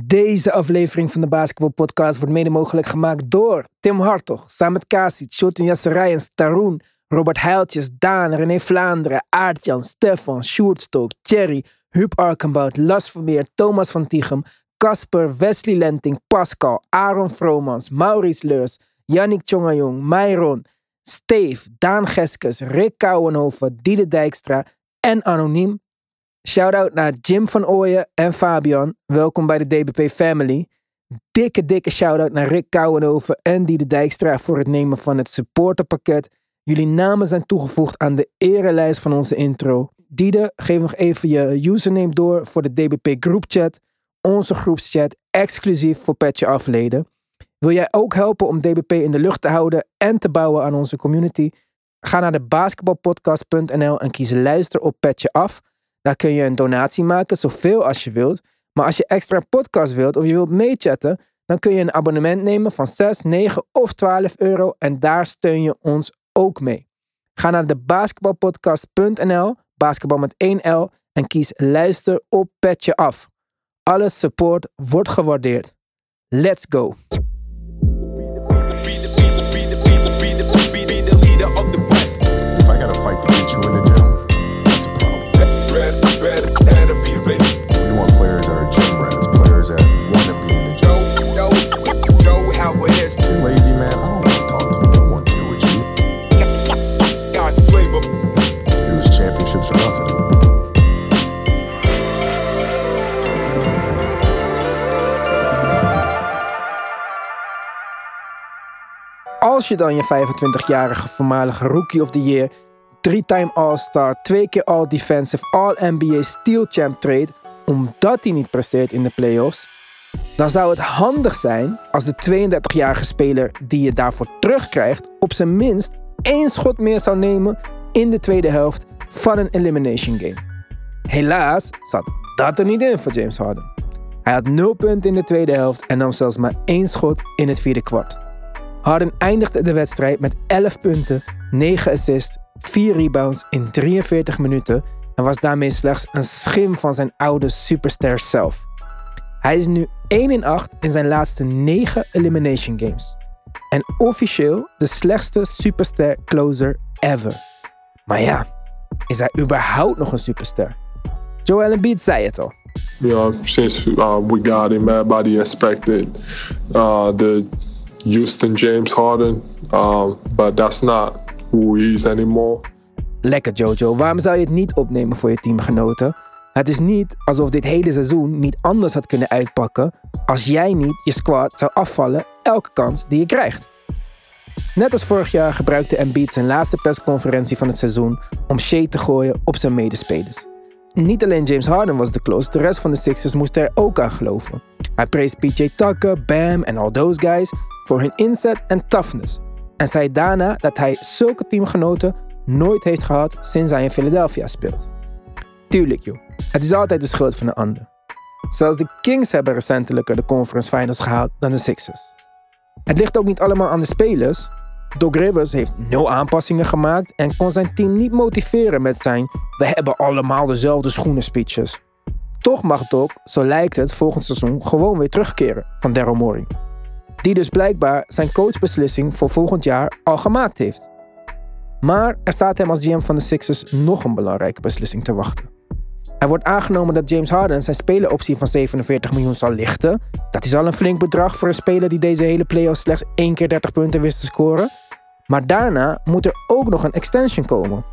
Deze aflevering van de Basketball Podcast wordt mede mogelijk gemaakt door Tim Hartog, Samet Kasic, Shorten Jasserijens, Taroen, Robert Heiltjes, Daan, René Vlaanderen, Aartjan, Stefan, Sjoerd Stok, Thierry, Huub Arkenbout, Las Vermeer, Thomas van Tichem, Casper, Wesley Lenting, Pascal, Aaron Vromans, Maurice Leurs, Yannick Tjongajong, Myron, Steve, Daan Geskes, Rick Kouwenhoven, Diede Dijkstra en Anoniem. Shout-out naar Jim van Ooyen en Fabian. Welkom bij de DBP Family. Dikke, dikke shout-out naar Rick Kouwenhoven en Diede Dijkstra voor het nemen van het supporterpakket. Jullie namen zijn toegevoegd aan de erelijst van onze intro. Diede, geef nog even je username door voor de DBP groupchat. Onze groepschat exclusief voor Petje Afleden. Wil jij ook helpen om DBP in de lucht te houden en te bouwen aan onze community? Ga naar de basketbalpodcast.nl en kies luister op Petje Af. Daar kun je een donatie maken, zoveel als je wilt. Maar als je extra podcast wilt of je wilt meechatten, dan kun je een abonnement nemen van 6, 9 of 12 euro en daar steun je ons ook mee. Ga naar de basketbalpodcast.nl, basketbal met 1 L, en kies luister op Petje Af. Alle support wordt gewaardeerd. Let's go! Als je dan je 25-jarige voormalige Rookie of the Year, three-time All-Star, twee keer All-Defensive, All-NBA Steel Champ trade, omdat hij niet presteert in de playoffs, dan zou het handig zijn als de 32-jarige speler die je daarvoor terugkrijgt, op zijn minst één schot meer zou nemen in de tweede helft van een elimination game. Helaas zat dat er niet in voor James Harden. Hij had 0 punten in de tweede helft en nam zelfs maar één schot in het vierde kwart. Harden eindigde de wedstrijd met 11 punten, 9 assists, 4 rebounds in 43 minuten en was daarmee slechts een schim van zijn oude superster zelf. Hij is nu 1 in 8 in zijn laatste 9 elimination games. En officieel de slechtste superster closer ever. Maar ja, is hij überhaupt nog een superster? Joel Embiid zei het al. you know, since uh, we got him, everybody expected uh, the Houston James Harden, um, but that's not who he is anymore. Lekker Jojo, waarom zou je het niet opnemen voor je teamgenoten? Het is niet alsof dit hele seizoen niet anders had kunnen uitpakken als jij niet je squad zou afvallen elke kans die je krijgt. Net als vorig jaar gebruikte Embiid zijn laatste persconferentie van het seizoen om shade te gooien op zijn medespelers. Niet alleen James Harden was de close, de rest van de Sixers moest er ook aan geloven. Hij prees PJ Tucker, Bam en all those guys voor hun inzet en toughness. En zei daarna dat hij zulke teamgenoten nooit heeft gehad sinds hij in Philadelphia speelt. Tuurlijk joh, het is altijd de schuld van de ander. Zelfs de Kings hebben recentelijker de conference finals gehaald dan de Sixers. Het ligt ook niet allemaal aan de spelers. Doc Rivers heeft nul aanpassingen gemaakt en kon zijn team niet motiveren met zijn we hebben allemaal dezelfde schoenen speeches. Toch mag Doc, zo lijkt het, volgend seizoen gewoon weer terugkeren van Daryl Morey. Die dus blijkbaar zijn coachbeslissing voor volgend jaar al gemaakt heeft. Maar er staat hem als GM van de Sixers nog een belangrijke beslissing te wachten. Er wordt aangenomen dat James Harden zijn speleroptie van 47 miljoen zal lichten. Dat is al een flink bedrag voor een speler die deze hele playoffs slechts één keer 30 punten wist te scoren. Maar daarna moet er ook nog een extension komen.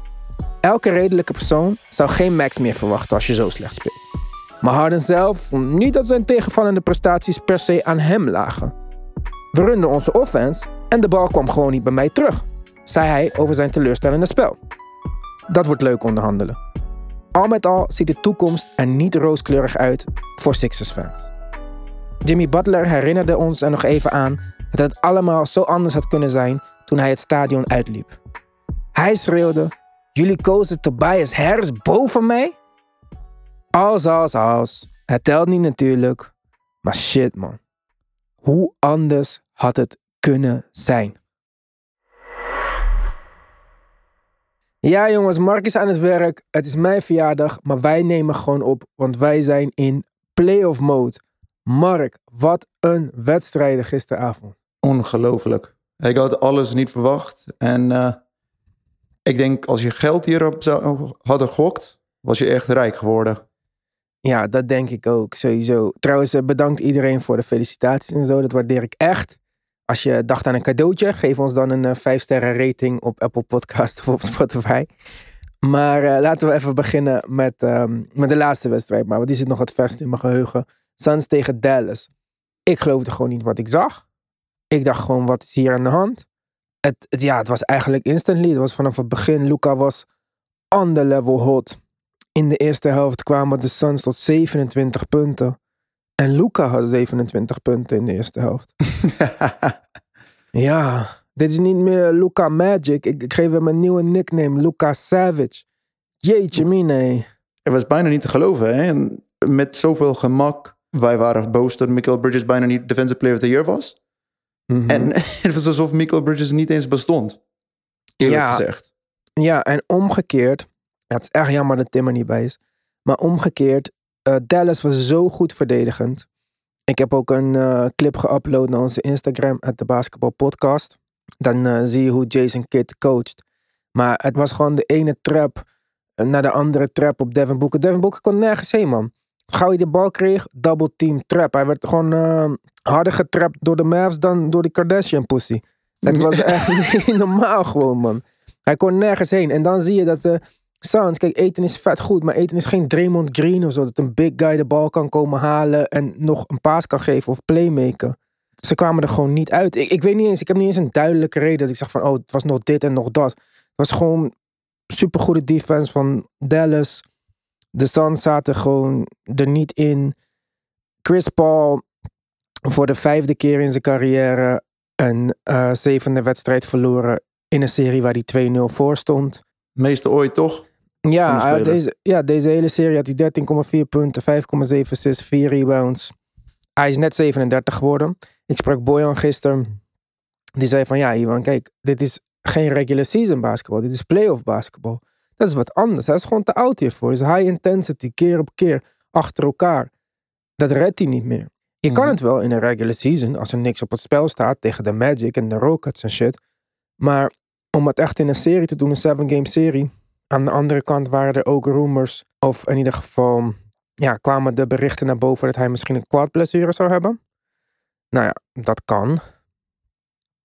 Elke redelijke persoon zou geen max meer verwachten als je zo slecht speelt. Maar Harden zelf vond niet dat zijn tegenvallende prestaties per se aan hem lagen. We runden onze offense en de bal kwam gewoon niet bij mij terug, zei hij over zijn teleurstellende spel. Dat wordt leuk onderhandelen. Al met al ziet de toekomst er niet rooskleurig uit voor Sixers fans. Jimmy Butler herinnerde ons er nog even aan dat het allemaal zo anders had kunnen zijn toen hij het stadion uitliep. Hij schreeuwde: Jullie kozen Tobias Harris boven mij? Als, als, als. Het telt niet natuurlijk. Maar shit man. Hoe anders had het kunnen zijn? Ja jongens, Mark is aan het werk. Het is mijn verjaardag, maar wij nemen gewoon op, want wij zijn in playoff mode. Mark, wat een wedstrijden gisteravond. Ongelooflijk. Ik had alles niet verwacht. En uh, ik denk, als je geld hierop zou, hadden gokt, was je echt rijk geworden. Ja, dat denk ik ook, sowieso. Trouwens, bedankt iedereen voor de felicitaties en zo. Dat waardeer ik echt. Als je dacht aan een cadeautje, geef ons dan een 5 sterren rating op Apple Podcast of op Spotify. Maar uh, laten we even beginnen met, um, met de laatste wedstrijd. Maar die zit nog het verst in mijn geheugen. Suns tegen Dallas. Ik geloofde gewoon niet wat ik zag. Ik dacht gewoon, wat is hier aan de hand? Het, het, ja, het was eigenlijk instantly. Het was vanaf het begin. Luca was on the level hot. In de eerste helft kwamen de Suns tot 27 punten. En Luca had 27 punten in de eerste helft. ja, dit is niet meer Luca Magic. Ik, ik geef hem een nieuwe nickname. Luca Savage. Jeetje mine. Het was bijna niet te geloven. Hè? En met zoveel gemak. Wij waren boos dat Michael Bridges bijna niet Defensive Player of the Year was. Mm -hmm. En het was alsof Michael Bridges niet eens bestond. Eerlijk ja, gezegd. Ja, en omgekeerd. Ja, het is echt jammer dat Tim er niet bij is. Maar omgekeerd. Uh, Dallas was zo goed verdedigend. Ik heb ook een uh, clip geüpload naar onze Instagram, at de Basketball Podcast. Dan uh, zie je hoe Jason Kidd coacht. Maar het was gewoon de ene trap naar de andere trap op Devin Booker. Devin Booker kon nergens heen, man. Gauw hij de bal kreeg, double team trap. Hij werd gewoon harder getrapt door de Mavs dan door de Kardashian pussy. Het was echt niet normaal gewoon, man. Hij kon nergens heen. En dan zie je dat de Suns, kijk, Eten is vet goed, maar Eten is geen Draymond Green of zo. Dat een big guy de bal kan komen halen en nog een paas kan geven of playmaker. Ze kwamen er gewoon niet uit. Ik, ik weet niet eens, ik heb niet eens een duidelijke reden dat ik zeg van, oh, het was nog dit en nog dat. Het was gewoon supergoede defense van Dallas. De Suns zaten gewoon er niet in. Chris Paul voor de vijfde keer in zijn carrière een uh, zevende wedstrijd verloren in een serie waar hij 2-0 voor stond. Meeste ooit toch? Ja, uh, deze, ja, deze hele serie had hij 13,4 punten, 5,7 assists, 4 rebounds. Hij is net 37 geworden. Ik sprak Boyan gisteren. Die zei van ja, Ivan, kijk, dit is geen regular season basketbal. Dit is playoff basketbal. Dat is wat anders. Hij is gewoon te oud hiervoor. Het is high intensity, keer op keer, achter elkaar. Dat redt hij niet meer. Je kan het wel in een regular season, als er niks op het spel staat tegen de Magic en de Rockets en shit. Maar om het echt in een serie te doen, een seven game serie. Aan de andere kant waren er ook rumors, of in ieder geval ja, kwamen de berichten naar boven dat hij misschien een quad blessure zou hebben. Nou ja, dat kan.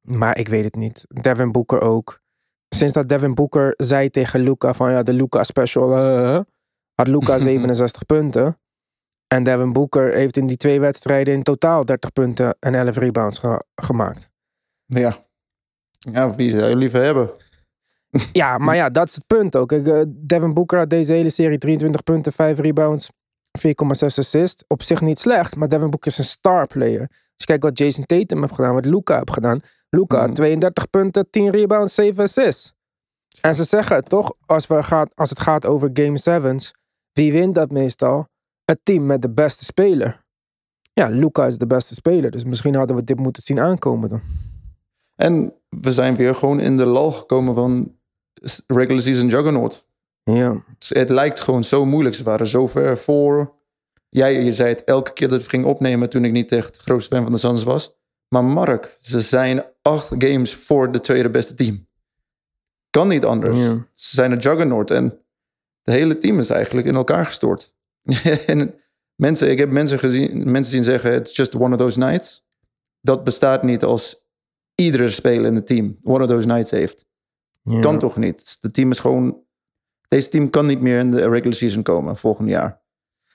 Maar ik weet het niet. Devin Booker ook. Sinds dat Devin Booker zei tegen Luca van ja, de Luca special, uh, had Luca 67 punten. En Devin Booker heeft in die twee wedstrijden in totaal 30 punten en 11 rebounds ge gemaakt. Ja. Ja, wie zou je liever hebben? Ja, maar ja, dat is het punt ook. Uh, Devin Booker had deze hele serie 23 punten, 5 rebounds, 4,6 assists. Op zich niet slecht, maar Devin Booker is een star player. Als je kijkt wat Jason Tatum heeft gedaan, wat Luca heeft gedaan. Luca, mm. 32 punten, 10 rebounds, 7 assists. En ze zeggen toch, als, we gaat, als het gaat over Game 7's, wie wint dat meestal? Het team met de beste speler. Ja, Luca is de beste speler, dus misschien hadden we dit moeten zien aankomen dan. En we zijn weer gewoon in de lal gekomen van regular season juggernaut. Ja. Het lijkt gewoon zo moeilijk. Ze waren zo ver voor. Jij je zei het elke keer dat we gingen opnemen toen ik niet echt grootste fan van de Suns was. Maar Mark, ze zijn acht games voor de tweede beste team. Kan niet anders. Ja. Ze zijn een juggernaut en het hele team is eigenlijk in elkaar gestort. en mensen, ik heb mensen gezien, mensen zien zeggen: it's just one of those nights. Dat bestaat niet als iedere speler in het team one of those nights heeft. Ja. Kan toch niet? Het team is gewoon. Deze team kan niet meer in de regular season komen volgend jaar.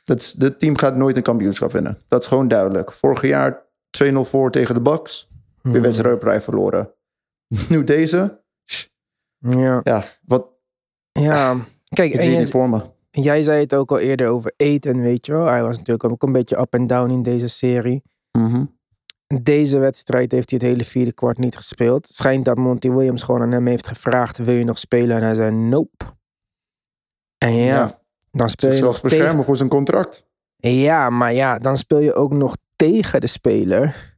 Dat is, dit team gaat nooit een kampioenschap winnen. Dat is gewoon duidelijk. Vorig jaar 2-0 voor tegen de Bucks. Weer Hmm. wedstrijd verloren. Nu deze. Ja. Ja, wat. ja. Kijk, Ik zie het niet voor me. jij zei het ook al eerder over eten, weet je wel. Hij was natuurlijk ook een beetje up en down in deze serie. Mhm. Deze wedstrijd heeft hij het hele vierde kwart niet gespeeld. Het schijnt dat Monty Williams gewoon aan hem heeft gevraagd: wil je nog spelen? En hij zei: nope. En ja, Ja, dan speel je nog beschermen tegen. voor zijn contract. Ja, maar ja, dan speel je ook nog tegen de speler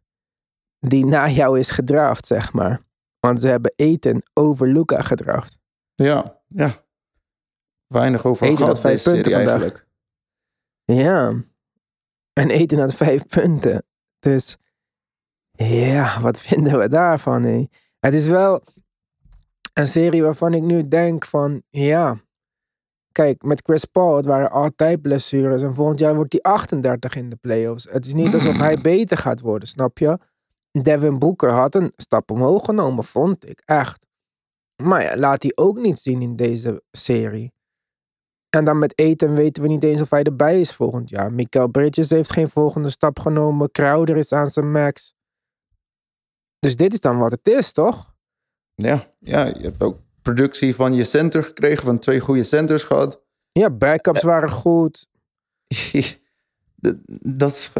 die na jou is gedraft, zeg maar. Want ze hebben Eten over Luca gedraft. Ja, ja. Weinig over Eten gehad had vijf punten vandaag. eigenlijk. Ja. En Eten had vijf punten. Dus ja, wat vinden we daarvan? Hé? Het is wel een serie waarvan ik nu denk van ja. Kijk, met Chris Paul, het waren altijd blessures. En volgend jaar wordt hij 38 in de playoffs. Het is niet alsof hij beter gaat worden, snap je? Devin Booker had een stap omhoog genomen, vond ik. Echt. Maar ja, laat hij ook niet zien in deze serie. En dan met eten weten we niet eens of hij erbij is volgend jaar. Mikael Bridges heeft geen volgende stap genomen. Crowder is aan zijn max. Dus dit is dan wat het is, toch? Ja, ja, je hebt ook productie van je center gekregen, van twee goede centers gehad. Ja, backups waren goed. dat, dat is-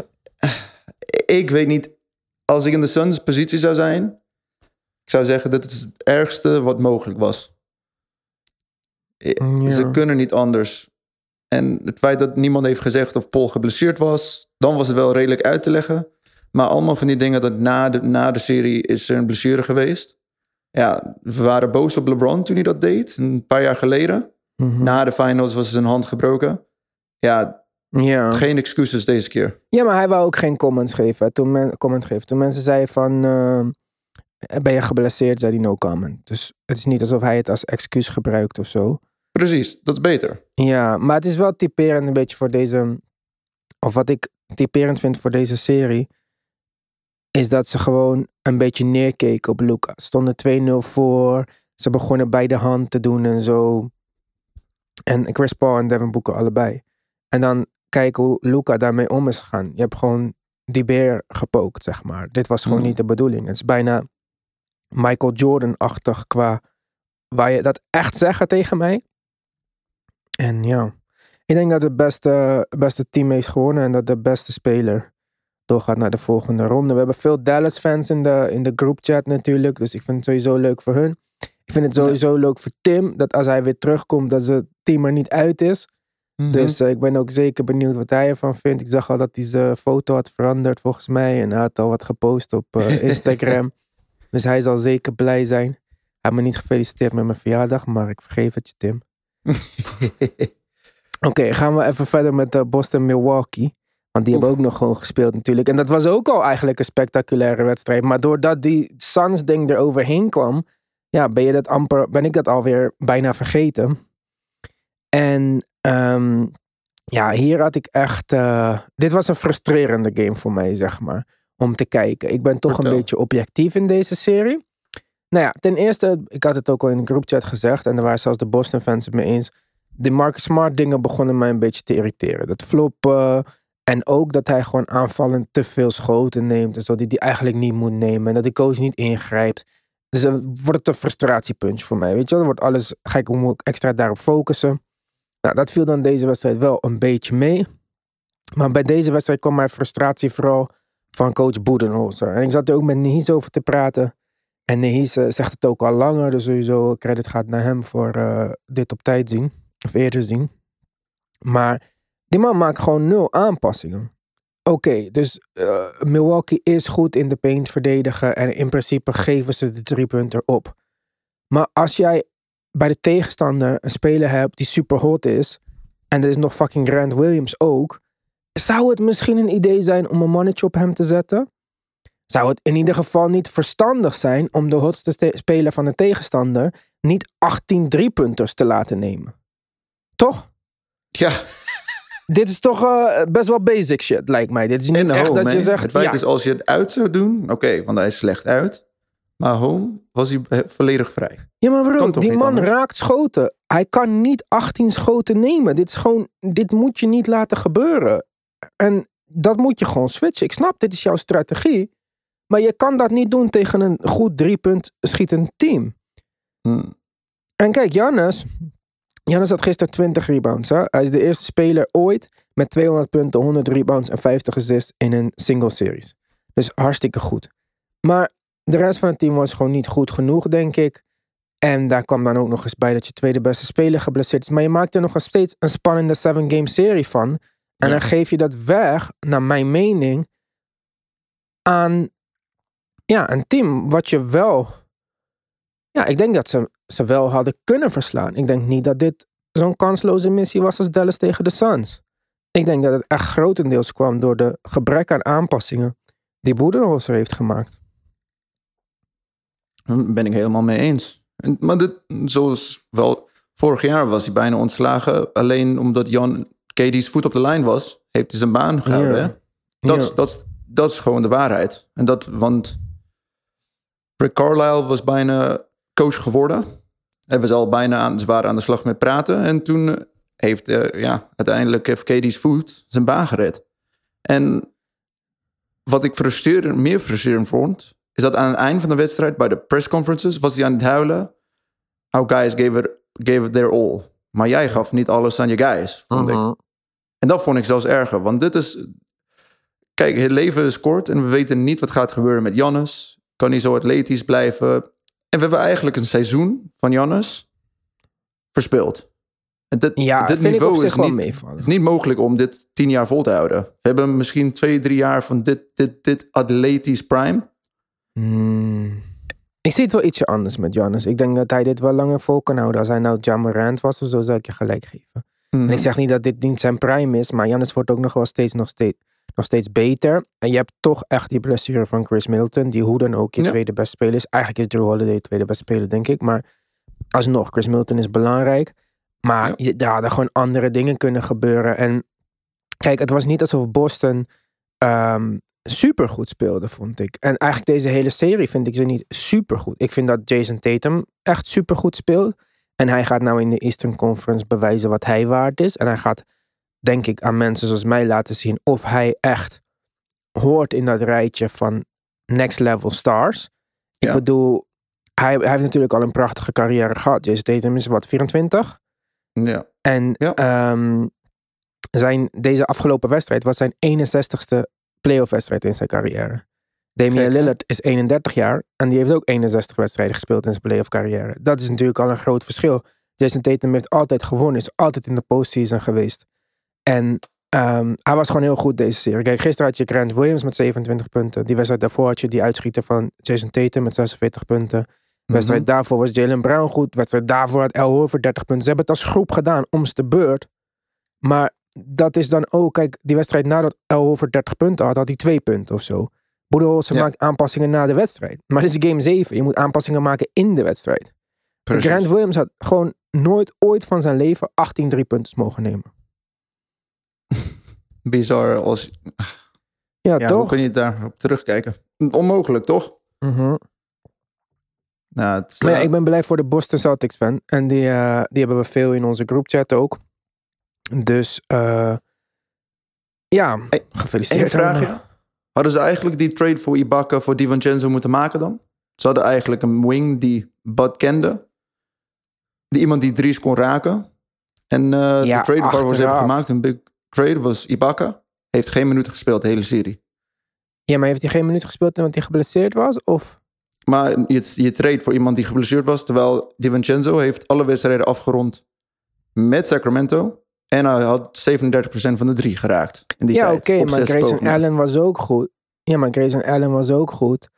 ik weet niet, als ik in de Suns positie zou zijn, ik zou zeggen dat het het ergste wat mogelijk was. Ja. Ze kunnen niet anders. En het feit dat niemand heeft gezegd of Paul geblesseerd was, dan was het wel redelijk uit te leggen. Maar allemaal van die dingen dat na de, na de serie is er een blessure geweest. Ja, we waren boos op LeBron toen hij dat deed, een paar jaar geleden. Mhm. Na de finals was zijn hand gebroken. Ja, Ja. geen excuses deze keer. ja, maar hij wou ook geen comments geven. Toen, men, comment geven. Toen mensen zeiden van... eh, ben je geblesseerd? Zei hij no comment. Dus het is niet alsof hij het als excuus gebruikt of zo. Precies, dat is beter. Ja, maar het is wel typerend een beetje voor deze... Of wat ik typerend vind voor deze serie... Is dat ze gewoon een beetje neerkeken op Luca. Ze stonden 2-0 voor. Ze begonnen bij de hand te doen en zo. En Chris Paul en Devin Booker allebei. En dan kijken hoe Luca daarmee om is gegaan. Je hebt gewoon die beer gepookt, zeg maar. Dit was gewoon Mm. niet de bedoeling. Het is bijna Michael Jordan-achtig qua... Waar je dat echt zeggen tegen mij. En ja, ik denk dat het beste, beste team heeft gewonnen en dat de beste speler doorgaat naar de volgende ronde. We hebben veel Dallas-fans in de, in de groupchat natuurlijk, dus ik vind het sowieso leuk voor hun. Ik vind het sowieso leuk voor Tim, dat als hij weer terugkomt, dat zijn team er niet uit is. Mhm. Dus eh, ik ben ook zeker benieuwd wat hij ervan vindt. Ik zag al dat hij zijn foto had veranderd volgens mij en hij had al wat gepost op eh, Instagram. dus hij zal zeker blij zijn. Hij heeft me niet gefeliciteerd met mijn verjaardag, maar ik vergeef het je, Tim. Oké, gaan we even verder met uh, Boston Milwaukee. Want die hebben ook nog gewoon gespeeld natuurlijk. En dat was ook al eigenlijk een spectaculaire wedstrijd. Maar doordat die Suns ding er overheen kwam, ja, ben, je dat amper, ben ik dat alweer bijna vergeten. En ehm, ja, hier had ik echt. eh, dit was een frustrerende game voor mij, zeg maar. Om te kijken. Ik ben toch Vertel. een beetje objectief in deze serie. Nou ja, ten eerste, ik had het ook al in de groupchat gezegd. En daar waren zelfs de Boston fans het mee eens. De Marcus Smart dingen begonnen mij een beetje te irriteren. Dat floppen. En ook dat hij gewoon aanvallend te veel schoten neemt. En zo, die hij eigenlijk niet moet nemen. En dat de coach niet ingrijpt. Dus dan wordt het een frustratiepuntje voor mij. Weet je wel, dan wordt alles, ga ik ook extra daarop focussen. Nou, dat viel dan deze wedstrijd wel een beetje mee. Maar bij deze wedstrijd kwam mijn frustratie vooral van coach Boedenholzer. En ik zat er ook met Nihis over te praten. En Nihis eh, zegt het ook al langer. Dus sowieso credit gaat naar hem voor eh, dit op tijd zien. Of eerder zien. Maar die man maakt gewoon nul aanpassingen. Oké, dus eh, Milwaukee is goed in de paint verdedigen. En in principe geven ze de drie punten op. Maar als jij bij de tegenstander een speler hebt die super hot is. En er is nog fucking Grant Williams ook. Zou het misschien een idee zijn om een mannetje op hem te zetten? Zou het in ieder geval niet verstandig zijn om de hotste ste- speler van de tegenstander niet 18 driepunters te laten nemen? Toch? Ja, Dit is toch eh, best wel basic shit, lijkt mij. Dit is niet echt home. dat je zegt. het feit ja, is, als je het uit zou doen, oké, want hij is slecht uit. Maar home was hij eh, volledig vrij. ja, maar bro, die man anders? raakt schoten. Hij kan niet 18 schoten nemen. Dit is gewoon, dit moet je niet laten gebeuren. En dat moet je gewoon switchen. Ik snap, dit is jouw strategie. Maar je kan dat niet doen tegen een goed drie punt schietend team. Hm. En kijk, Jannes. Jannes had gisteren 20 rebounds. Hè? Hij is de eerste speler ooit met 200 punten, 100 rebounds en 50 assists in een single series. Dus hartstikke goed. Maar de rest van het team was gewoon niet goed genoeg, denk ik. En daar kwam dan ook nog eens bij dat je tweede beste speler geblesseerd is. Maar je maakt er nog steeds een spannende 7-game serie van. En Ja. dan geef je dat weg, naar mijn mening, aan ja, een team wat je wel. Ja, ik denk dat ze ze wel hadden kunnen verslaan. Ik denk niet dat dit zo'n kansloze missie was als Dallas tegen de Suns. Ik denk dat het echt grotendeels kwam door de gebrek aan aanpassingen die Boedenholzer heeft gemaakt. Daar ben ik helemaal mee eens. En- Maar dit, zoals wel, vorig jaar was hij bijna ontslagen. Alleen omdat Jan KD's voet op de lijn was, heeft hij zijn baan gehouden. Dat, dat, dat is gewoon de waarheid. En dat, want Rick Carlisle was bijna coach geworden. Hij was al bijna aan, ze waren aan de slag met praten. En toen eh, heeft eh, ja, uiteindelijk heeft KD's voet zijn baan gered. En wat ik frustrerend, meer frustrerend vond, is dat aan het eind van de wedstrijd, bij de press conferences, was hij aan het huilen. How guys gave it, gave it their all. Maar jij gaf niet alles aan je guys, vond ik. Mhm. En dat vond ik zelfs erger. Want dit is... Kijk, het leven is kort en we weten niet wat gaat gebeuren met Jannes. Kan hij zo atletisch blijven? En we hebben eigenlijk een seizoen van Jannes verspeeld. En dit, Ja, dit niveau is niet, het is niet mogelijk om dit tien jaar vol te houden. We hebben misschien twee, drie jaar van dit, dit, dit atletisch prime. Hmm. Ik zie het wel ietsje anders met Giannis. Ik denk dat hij dit wel langer vol kan houden. Als hij nou Jamarant was, dus zo zou ik je gelijk geven. Mhm. En ik zeg niet dat dit niet zijn prime is, maar Giannis wordt ook nog wel steeds, nog steeds, nog steeds beter. En je hebt toch echt die blessure van Chris Middleton, die hoe dan ook je Ja. tweede beste speler is. Eigenlijk is Drew Holiday tweede beste speler, denk ik. Maar alsnog, Chris Middleton is belangrijk. Maar Ja. je, er hadden gewoon andere dingen kunnen gebeuren. En kijk, het was niet alsof Boston ehm super goed speelde, vond ik. En eigenlijk deze hele serie vind ik ze niet super goed. Ik vind dat Jason Tatum echt super goed speelt. En hij gaat nou in de Eastern Conference bewijzen wat hij waard is. En hij gaat, denk ik, aan mensen zoals mij laten zien of hij echt hoort in dat rijtje van next level stars. Ik bedoel, hij, hij heeft natuurlijk al een prachtige carrière gehad. Jason Tatum is wat, 24? Ja. En Ja. ehm, zijn, deze afgelopen wedstrijd was zijn 61ste playoff wedstrijd in zijn carrière. Damian? Lillard is 31 jaar en die heeft ook 61 wedstrijden gespeeld in zijn playoff carrière. Dat is natuurlijk al een groot verschil. Jason Tatum heeft altijd gewonnen, is altijd in de postseason geweest. En ehm, hij was gewoon heel goed deze serie. Kijk, gisteren had je Grant Williams met 27 punten. Die wedstrijd daarvoor had je die uitschieter van Jason Tatum met 46 punten. De wedstrijd daarvoor was Jalen Brown goed. De wedstrijd daarvoor had El Horford 30 punten. Ze hebben het als groep gedaan, om de beurt. Maar dat is dan ook, kijk, die wedstrijd nadat El Horford 30 punten had, had hij twee punten of zo. Boedenholzer Ja. maakt aanpassingen na de wedstrijd. Maar dit is game 7. Je moet aanpassingen maken in de wedstrijd. Precies. Grant Williams had gewoon nooit ooit van zijn leven 18 drie punten mogen nemen. Bizar als... Ja, Ja, hoe toch? kun je daarop terugkijken? Onmogelijk, toch? Mhm. Nou, het, Maar ja, eh, ik ben blij voor de Boston Celtics fan. En die, eh, die hebben we veel in onze groupchat ook. Dus eh, ja, Hey, Eén gefeliciteerd. vraagje. allemaal. Hadden ze eigenlijk die trade voor Ibaka voor DiVincenzo moeten maken dan? Ze hadden eigenlijk een wing die Bud kende. Die iemand die drie's kon raken. En Ja, de trade waarvoor ze hebben gemaakt, een big trade, was Ibaka. Heeft geen minuten gespeeld, de hele serie. Ja, maar heeft hij geen minuut gespeeld omdat hij geblesseerd was? Of? Maar je, je trade voor iemand die geblesseerd was, terwijl DiVincenzo heeft alle wedstrijden afgerond met Sacramento. En hij had 37% van de drie geraakt. In die ja, oké, maar Grayson. Allen was ook goed. Ja, maar Grayson Allen was ook goed.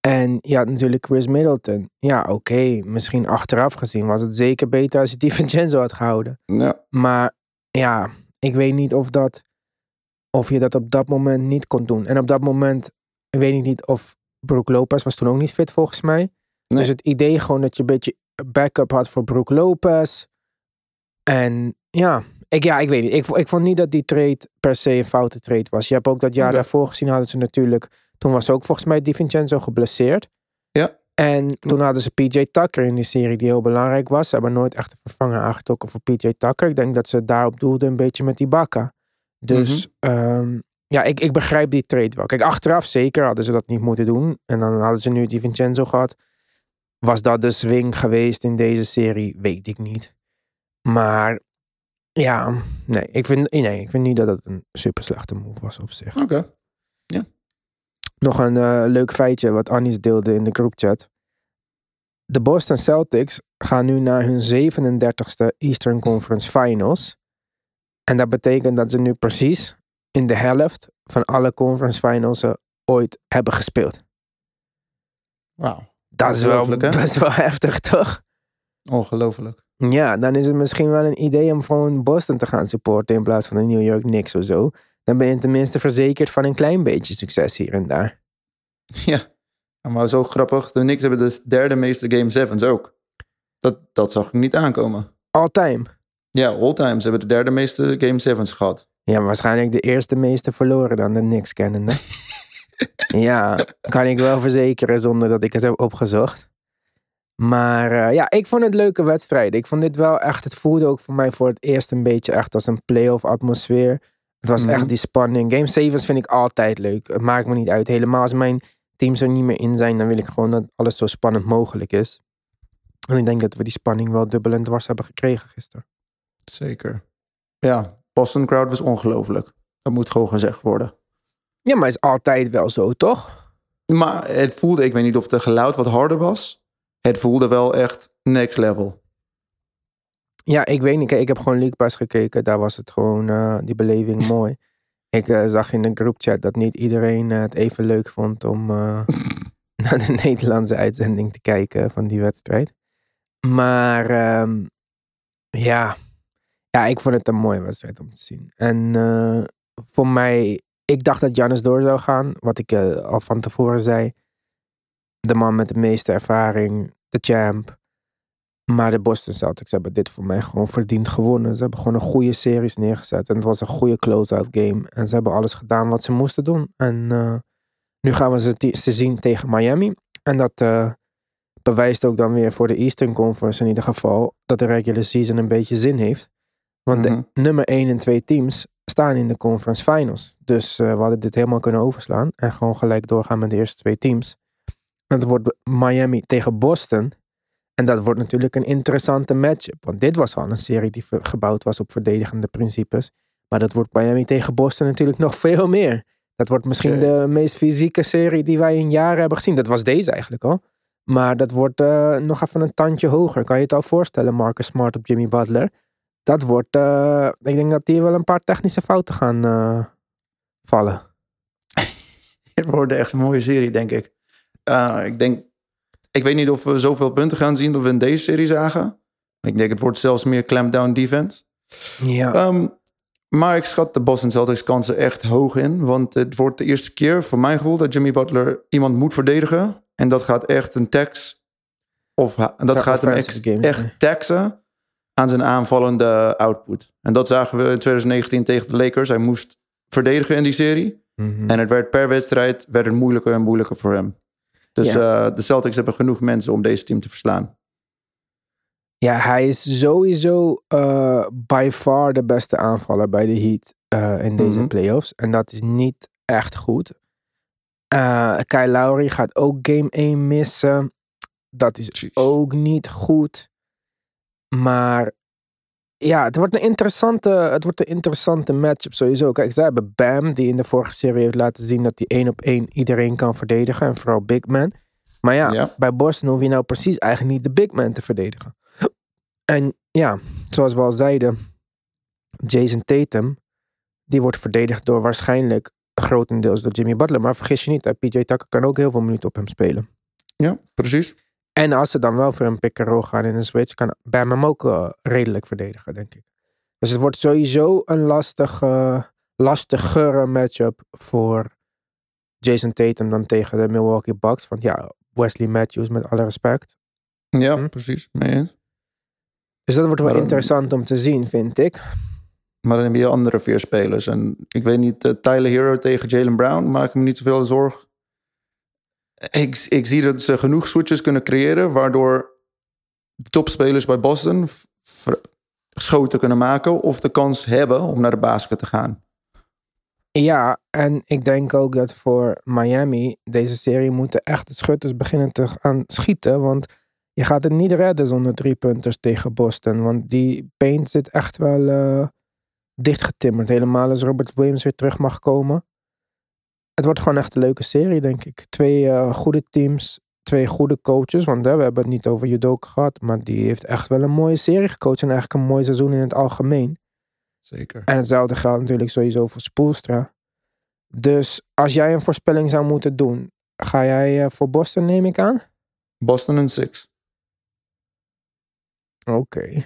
En je had natuurlijk Chris Middleton. Ja, oké, misschien achteraf gezien was het zeker beter als je DiVincenzo had gehouden. Ja, Maar ja, ik weet niet of dat of je dat op dat moment niet kon doen. En op dat moment weet ik niet of Brook Lopez was toen ook niet fit volgens mij. Nee. Dus het idee gewoon dat je een beetje backup had voor Brook Lopez. En ja, ik, ja, ik weet niet. Ik, ik vond niet dat die trade per se een foute trade was. Je hebt ook dat jaar daarvoor gezien hadden ze natuurlijk... Toen was ook volgens mij DiVincenzo geblesseerd. Ja. En toen hadden ze PJ Tucker in die serie die heel belangrijk was. Ze hebben nooit echt een vervanger aangetrokken voor PJ Tucker. Ik denk dat ze daarop doelden een beetje met Ibaka. Dus ehm, ja, ik, ik begrijp die trade wel. Kijk, achteraf zeker hadden ze dat niet moeten doen. En dan hadden ze nu DiVincenzo gehad. Was dat de swing geweest in deze serie? Weet ik niet. Maar ja, nee, ik vind, nee, ik vind niet dat het een super slechte move was op zich. oké. Nog een eh, leuk feitje wat Anis deelde in de groupchat. De Boston Celtics gaan nu naar hun 37ste Eastern Conference Finals. En dat betekent dat ze nu precies in de helft van alle conference finals eh, ooit hebben gespeeld. Wauw. Dat is wel best wel heftig, toch? Ongelooflijk. Ja, dan is het misschien wel een idee om gewoon Boston te gaan supporten in plaats van de New York Knicks of zo. Dan ben je tenminste verzekerd van een klein beetje succes hier en daar. Ja, maar zo grappig. De Knicks hebben de derde meeste Game 7's ook. Dat, dat zag ik niet aankomen. All time. Ja, all time. Ze hebben de derde meeste Game 7's gehad. Ja, maar waarschijnlijk de eerste meeste verloren dan de Knicks kennende. ja, kan ik wel verzekeren zonder dat ik het heb opgezocht. Maar uh, ja, ik vond het leuke wedstrijden. Ik vond dit wel echt, het voelde ook voor mij voor het eerst een beetje echt als een playoff atmosfeer. Het was echt die spanning. Game 7 vind ik altijd leuk. Het maakt me niet uit. Helemaal als mijn teams er niet meer in zijn, dan wil ik gewoon dat alles zo spannend mogelijk is. En ik denk dat we die spanning wel dubbel en dwars hebben gekregen gisteren. Zeker. Ja, Boston crowd was ongelooflijk. Dat moet gewoon gezegd worden. Ja, maar is altijd wel zo, toch? Maar het voelde, ik weet niet of de geluid wat harder was. Het voelde wel echt next level. Ja, ik weet niet. Ik heb gewoon League Pass gekeken. Daar was het gewoon, uh, die beleving mooi. Ik uh, zag in de groupchat dat niet iedereen uh, het even leuk vond om naar de Nederlandse uitzending te kijken van die wedstrijd. Maar um, ja, ja, ik vond het een mooie wedstrijd om te zien. En voor mij, ik dacht dat Jannes door zou gaan. Wat ik al van tevoren zei. De man met de meeste ervaring, de champ. Maar de Boston Celtics hebben dit voor mij gewoon verdiend gewonnen. Ze hebben gewoon een goede series neergezet. En het was een goede close-out game. En ze hebben alles gedaan wat ze moesten doen. En uh, nu gaan we ze, ze zien tegen Miami. En dat bewijst ook dan weer voor de Eastern Conference in ieder geval. Dat de regular season een beetje zin heeft. Want de Mhm. nummer 1 en 2 teams staan in de conference finals. Dus uh, we hadden dit helemaal kunnen overslaan. En gewoon gelijk doorgaan met de eerste twee teams. En dat wordt Miami tegen Boston. En dat wordt natuurlijk een interessante matchup. Want dit was al een serie die gebouwd was op verdedigende principes. Maar dat wordt Miami tegen Boston natuurlijk nog veel meer. Dat wordt misschien de meest fysieke serie die wij in jaren hebben gezien. Dat was deze eigenlijk al. Maar dat wordt uh, nog even een tandje hoger. Kan je het al voorstellen, Marcus Smart op Jimmy Butler? Dat wordt, uh, ik denk dat hier wel een paar technische fouten gaan uh, vallen. Het wordt echt een mooie serie, denk ik. Ik denk, ik weet niet of we zoveel punten gaan zien dat we in deze serie zagen. Ik denk het wordt zelfs meer clampdown defense. Ja. Um, maar ik schat de Boston Celtics kansen echt hoog in. Want het wordt de eerste keer, voor mijn gevoel, dat Jimmy Butler iemand moet verdedigen. En dat gaat echt een tax. Of dat ja, gaat hem echt, game, echt taxen aan zijn aanvallende output. En dat zagen we in 2019 tegen de Lakers. Hij moest verdedigen in die serie. Mm -hmm. En het werd per wedstrijd werd het moeilijker en moeilijker voor hem. Dus ja. uh, de Celtics hebben genoeg mensen om deze team te verslaan. Ja, hij is sowieso uh, by far de beste aanvaller bij de Heat uh, in deze mm -hmm. playoffs. En dat is niet echt goed. Uh, Kyle Lowry gaat ook game 1 missen. Dat is Jeez. ook niet goed. Maar ja, het wordt een interessante, het wordt een interessante matchup sowieso. Kijk, zij hebben Bam, die in de vorige serie heeft laten zien dat hij één op één iedereen kan verdedigen. En vooral big man. Maar ja, Ja. bij Boston hoef je nou precies eigenlijk niet de big man te verdedigen. En ja, zoals we al zeiden, Jason Tatum, die wordt verdedigd door waarschijnlijk grotendeels door Jimmy Butler. Maar vergis je niet, PJ Tucker kan ook heel veel minuten op hem spelen. Ja, precies. En als ze dan wel voor een pick roll gaan in een switch, kan Bam hem ook uh, redelijk verdedigen, denk ik. Dus het wordt sowieso een lastige, lastigere matchup voor Jason Tatum dan tegen de Milwaukee Bucks. Want ja, Wesley Matthews met alle respect. Ja, Hm. precies. Dus dat wordt wel Maar interessant om te zien, vind ik. Maar dan heb je andere vier spelers. En ik weet niet, uh, Tyler Hero tegen Jalen Brown maak ik me niet zoveel zorg. Ik, zie dat ze genoeg switches kunnen creëren, waardoor topspelers bij Boston schoten kunnen maken of de kans hebben om naar de basket te gaan. Ja, en ik denk ook dat voor Miami deze serie moeten echt de schutters beginnen te gaan schieten. Want je gaat het niet redden zonder drie punters tegen Boston. Want die paint zit echt wel eh, dichtgetimmerd. Helemaal als Robert Williams weer terug mag komen. Het wordt gewoon echt een leuke serie, denk ik. Twee eh, goede teams, twee goede coaches. Want hè, we hebben het niet over Judoka gehad. Maar die heeft echt wel een mooie serie gecoacht. En eigenlijk een mooi seizoen in het algemeen. Zeker. En hetzelfde geldt natuurlijk sowieso voor Spoelstra. Dus als jij een voorspelling zou moeten doen, ga jij eh, voor Boston, neem ik aan? Boston en six. Oké.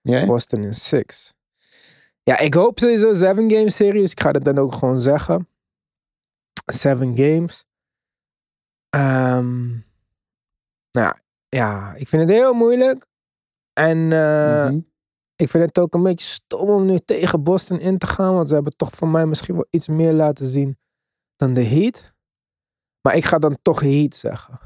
Jij? Boston in six. Ja, ik hoop sowieso seven game series. Ik ga dat dan ook gewoon zeggen. Seven games. Ehm, nou ja, ja, ik vind het heel moeilijk. En eh, Mhm. ik vind het ook een beetje stom om nu tegen Boston in te gaan. Want ze hebben toch voor mij misschien wel iets meer laten zien dan de Heat. Maar ik ga dan toch Heat zeggen.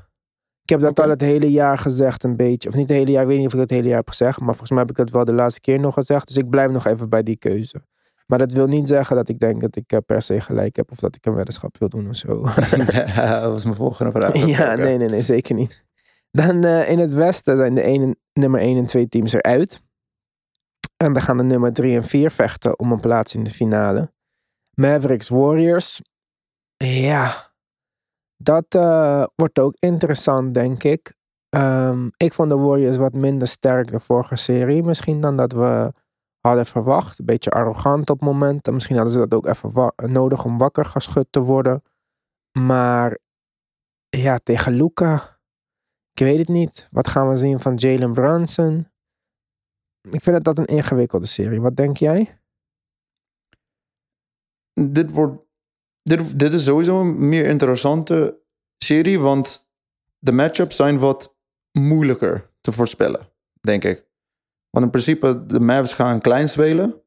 Ik heb dat al het hele jaar gezegd een beetje. Of niet het hele jaar, ik weet niet of ik dat het hele jaar heb gezegd. Maar volgens mij heb ik dat wel de laatste keer nog gezegd. Dus ik blijf nog even bij die keuze. Maar dat wil niet zeggen dat ik denk dat ik eh, per se gelijk heb. Of dat ik een weddenschap wil doen of zo. dat was mijn volgende vraag. ja, nee, nee, nee, zeker niet. Dan eh, in het westen zijn de ene, nummer 1 en 2 teams eruit. En dan gaan de nummer 3 en 4 vechten om een plaats in de finale. Mavericks Warriors. Ja, dat eh, wordt ook interessant, denk ik. Ehm, ik vond de Warriors wat minder sterk de vorige serie. Misschien dan dat we hadden verwacht. Een beetje arrogant op momenten. Misschien hadden ze dat ook even nodig om wakker geschud te worden. Maar ja, tegen Luca. Ik weet het niet. Wat gaan we zien van Jalen Brunson? Ik vind het dat een ingewikkelde serie. Wat denk jij? dit wordt. Dit, dit is sowieso een meer interessante serie, want de matchups zijn wat moeilijker te voorspellen, denk ik. Want in principe, de Mavs gaan klein spelen.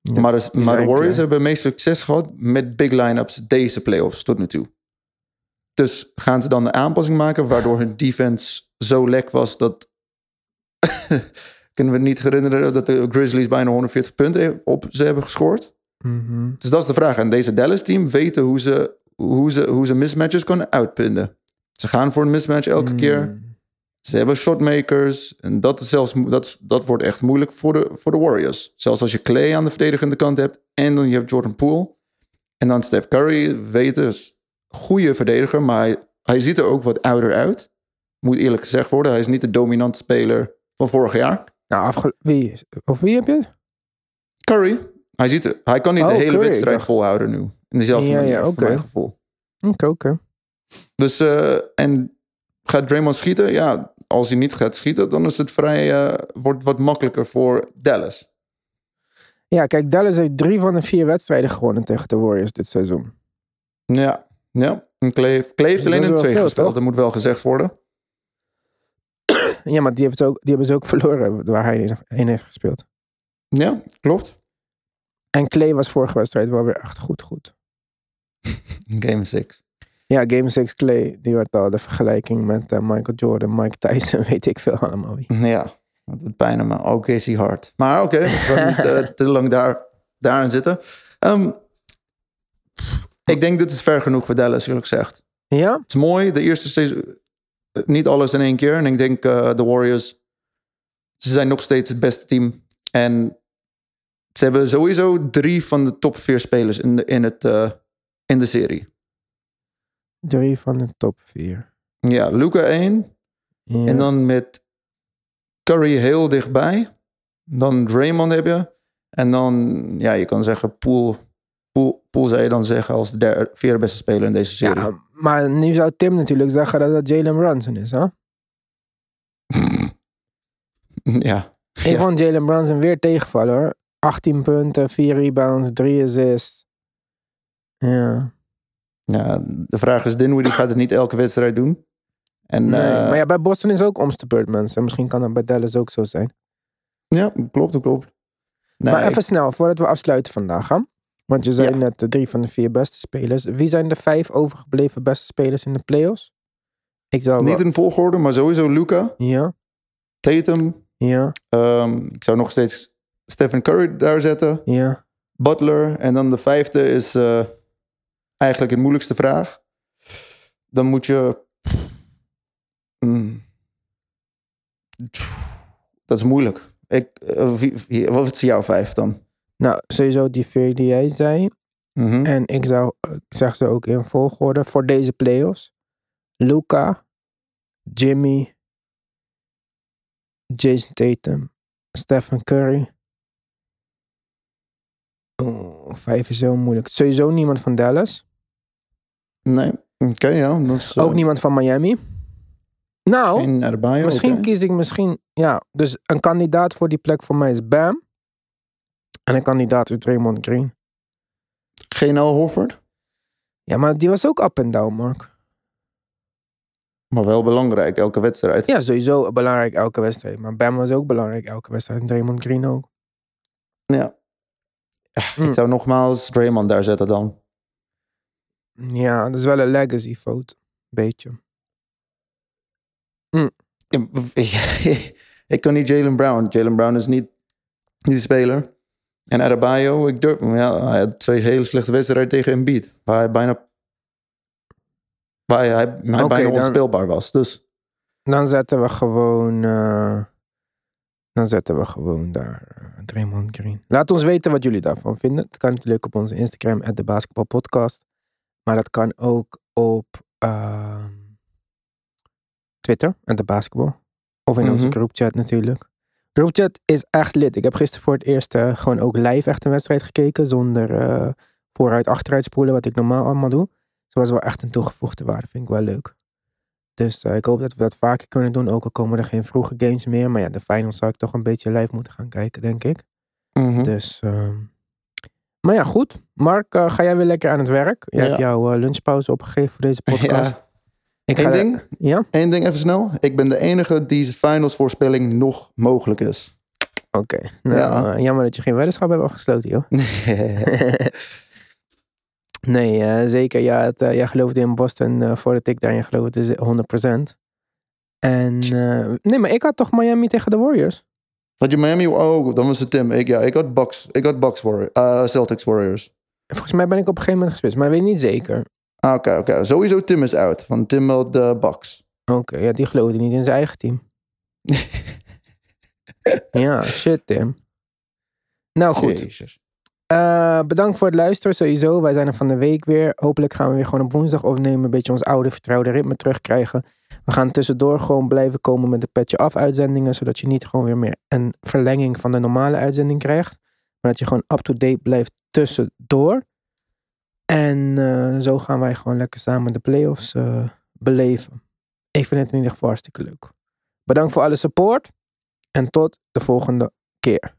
Ja, maar de, maar de Warriors klein. hebben meest succes gehad met big line-ups deze playoffs tot nu toe. Dus gaan ze dan de aanpassing maken, waardoor hun defense zo lek was dat. kunnen we niet herinneren dat de Grizzlies bijna 140 punten op ze hebben gescoord? Mhm. Dus dat is de vraag. En deze Dallas-team weten hoe ze, hoe, ze, hoe ze mismatches kunnen uitpunden. Ze gaan voor een mismatch elke keer. Ze hebben shotmakers. En dat, is zelfs, dat, dat wordt echt moeilijk voor de, voor de Warriors. Zelfs als je Clay aan de verdedigende kant hebt. En dan je hebt Jordan Poole. En dan Steph Curry. Weten, is een goede verdediger. Maar hij, hij ziet er ook wat ouder uit. Moet eerlijk gezegd worden. Hij is niet de dominante speler van vorig jaar. Nou, afge- wie? Of wie heb je? Curry. Hij, ziet er, hij kan niet Oh, de hele Curry, ik wedstrijd dacht- volhouden nu. In dezelfde Ja, ja, manier, oké. mijn gevoel. Oké, oké. Dus, eh, en gaat Draymond schieten? Ja, als hij niet gaat schieten, dan is het vrij, eh, wordt wat makkelijker voor Dallas. Ja, kijk, Dallas heeft drie van de vier wedstrijden gewonnen tegen de Warriors dit seizoen. Ja, ja. En Clay, heeft- Clay heeft Dat alleen wel twee veel, gespeeld, toch? dat moet wel gezegd worden. Ja, maar die, heeft ook, die hebben ze ook verloren waar hij in- in heeft gespeeld. Ja, klopt. En Clay was vorige wedstrijd wel weer echt goed, goed. Game 6. Ja, Game 6 Clay, die werd al de vergelijking met eh, Michael Jordan, Mike Tyson, weet ik veel allemaal wie. Ja, dat doet pijn me. Ook is hij hard. Maar oké, we gaan niet eh, te lang daar, daarin zitten. Ehm, ik denk dit is ver genoeg voor Dallas, eerlijk gezegd. Ja? Het is mooi, de eerste seizoen. eh, Niet alles in één keer. En ik denk de Warriors. Ze zijn nog steeds het beste team. En ze hebben sowieso drie van de top vier spelers in de, in het, in de serie. Drie van de top vier. Ja, Luca 1. Ja. En dan met Curry heel dichtbij. Dan Draymond heb je. En dan, ja, je kan zeggen. Poole, Poole zou je dan zeggen als de derde, vierde beste speler in deze serie. ja, maar nu zou Tim natuurlijk zeggen dat het Jalen Brunson is, hè? ja. Ik Ja. vond Jalen Brunson weer tegenvallen, hoor. 18 punten, 4 rebounds, 3 assists. Ja. Ja, de vraag is, Dinwiddie gaat het niet elke wedstrijd doen. En, Nee, eh, maar ja, bij Boston is ook om de beurt, mensen. Misschien kan dat bij Dallas ook zo zijn. ja, klopt, klopt. Nee, maar even snel, voordat we afsluiten vandaag, hè? Want je zei Ja. net de drie van de vier beste spelers. Wie zijn de vijf overgebleven beste spelers in de playoffs? Ik zou niet in volgorde, maar sowieso Luca, Ja, Tatum. ja, ehm, ik zou nog steeds Stephen Curry daar zetten. ja. Butler. En dan de vijfde is eh, eigenlijk een moeilijkste vraag. Dan moet je... Mm. Dat is moeilijk. Ik, eh, wat is jouw vijf dan? Nou, sowieso die vier die jij zei. Mhm. En ik zou, ik zeg ze ook in volgorde voor deze playoffs. Luca, Jimmy, Jason Tatum, Stephen Curry. Oh, vijf is zo moeilijk. Sowieso niemand van Dallas. Nee, oké, ja. Dat is, Ook eh, niemand van Miami. Nou, misschien kies ik misschien... Ja, dus een kandidaat voor die plek voor mij is Bam. En een kandidaat is Draymond Green. Geen Al Horford, Ja, maar die was ook up en down, Mark. maar wel belangrijk, elke wedstrijd. Ja, sowieso belangrijk elke wedstrijd. Maar Bam was ook belangrijk elke wedstrijd. En Draymond Green ook. Ja. Hm. Ik zou nogmaals Draymond daar zetten dan. Ja, dat is wel een legacy foto. Beetje. ik kan niet Jalen Brown. Jalen Brown is niet, de speler. En Adebayo, ik durf ja, hij had twee hele slechte wedstrijden tegen Embiid. Waar hij bijna, waar hij, hij, bijna dan- onspeelbaar was. Dus Dan zetten we gewoon... eh, dan zetten we gewoon daar eh, Draymond Green. Laat ons weten wat jullie daarvan vinden. Het kan natuurlijk op onze Instagram, de basketbalpodcast. Maar dat kan ook op ehm, Twitter, de basketbal. Of in onze Mhm. groupchat natuurlijk. Groupchat is echt lid. Ik heb gisteren voor het eerst eh, gewoon ook live echt een wedstrijd gekeken. Zonder eh, vooruit achteruit spoelen, wat ik normaal allemaal doe. Dus dat was wel echt een toegevoegde waarde. Vind ik wel leuk. Dus eh, ik hoop dat we dat vaker kunnen doen. Ook al komen er geen vroege games meer. Maar ja, de finals zou ik toch een beetje live moeten gaan kijken, denk ik. mhm. Dus, ehm, maar ja, goed. Mark, eh, ga jij weer lekker aan het werk? Jij Ja. hebt jouw eh, lunchpauze opgegeven voor deze podcast. ja, ik ga ding, Ja? één ding even snel. Ik ben de enige die finals voorspelling nog mogelijk is. Oké. Nou, Ja. jammer dat je geen weddenschap hebt afgesloten, joh. nee, eh, zeker. Ja, het, eh, jij geloofde in Boston eh, voordat ik daarin geloofde, is 100%. En nee, maar ik had toch Miami tegen de Warriors. Had je Miami? Oh, dan was het Tim. Ik, ja, ik had Bucks, ik had Bucks Warriors, Celtics Warriors. Volgens mij ben ik op een gegeven moment geswitcht, maar dat weet ik niet zeker. Ah, Oké, oké. Sowieso Tim is uit. Want Tim had de Bucks. Oké, ja, die geloofde niet in zijn eigen team. ja, shit, Tim. Nou goed, Jezus. Eh, bedankt voor het luisteren sowieso. Wij zijn er van de week weer. Hopelijk gaan we weer gewoon op woensdag opnemen. Een beetje ons oude vertrouwde ritme terugkrijgen. We gaan tussendoor gewoon blijven komen met de petje af uitzendingen. Zodat je niet gewoon weer meer een verlenging van de normale uitzending krijgt. Maar dat je gewoon up-to-date blijft tussendoor. En eh, zo gaan wij gewoon lekker samen de playoffs eh beleven. Ik vind het in ieder geval hartstikke leuk. Bedankt voor alle support. En tot de volgende keer.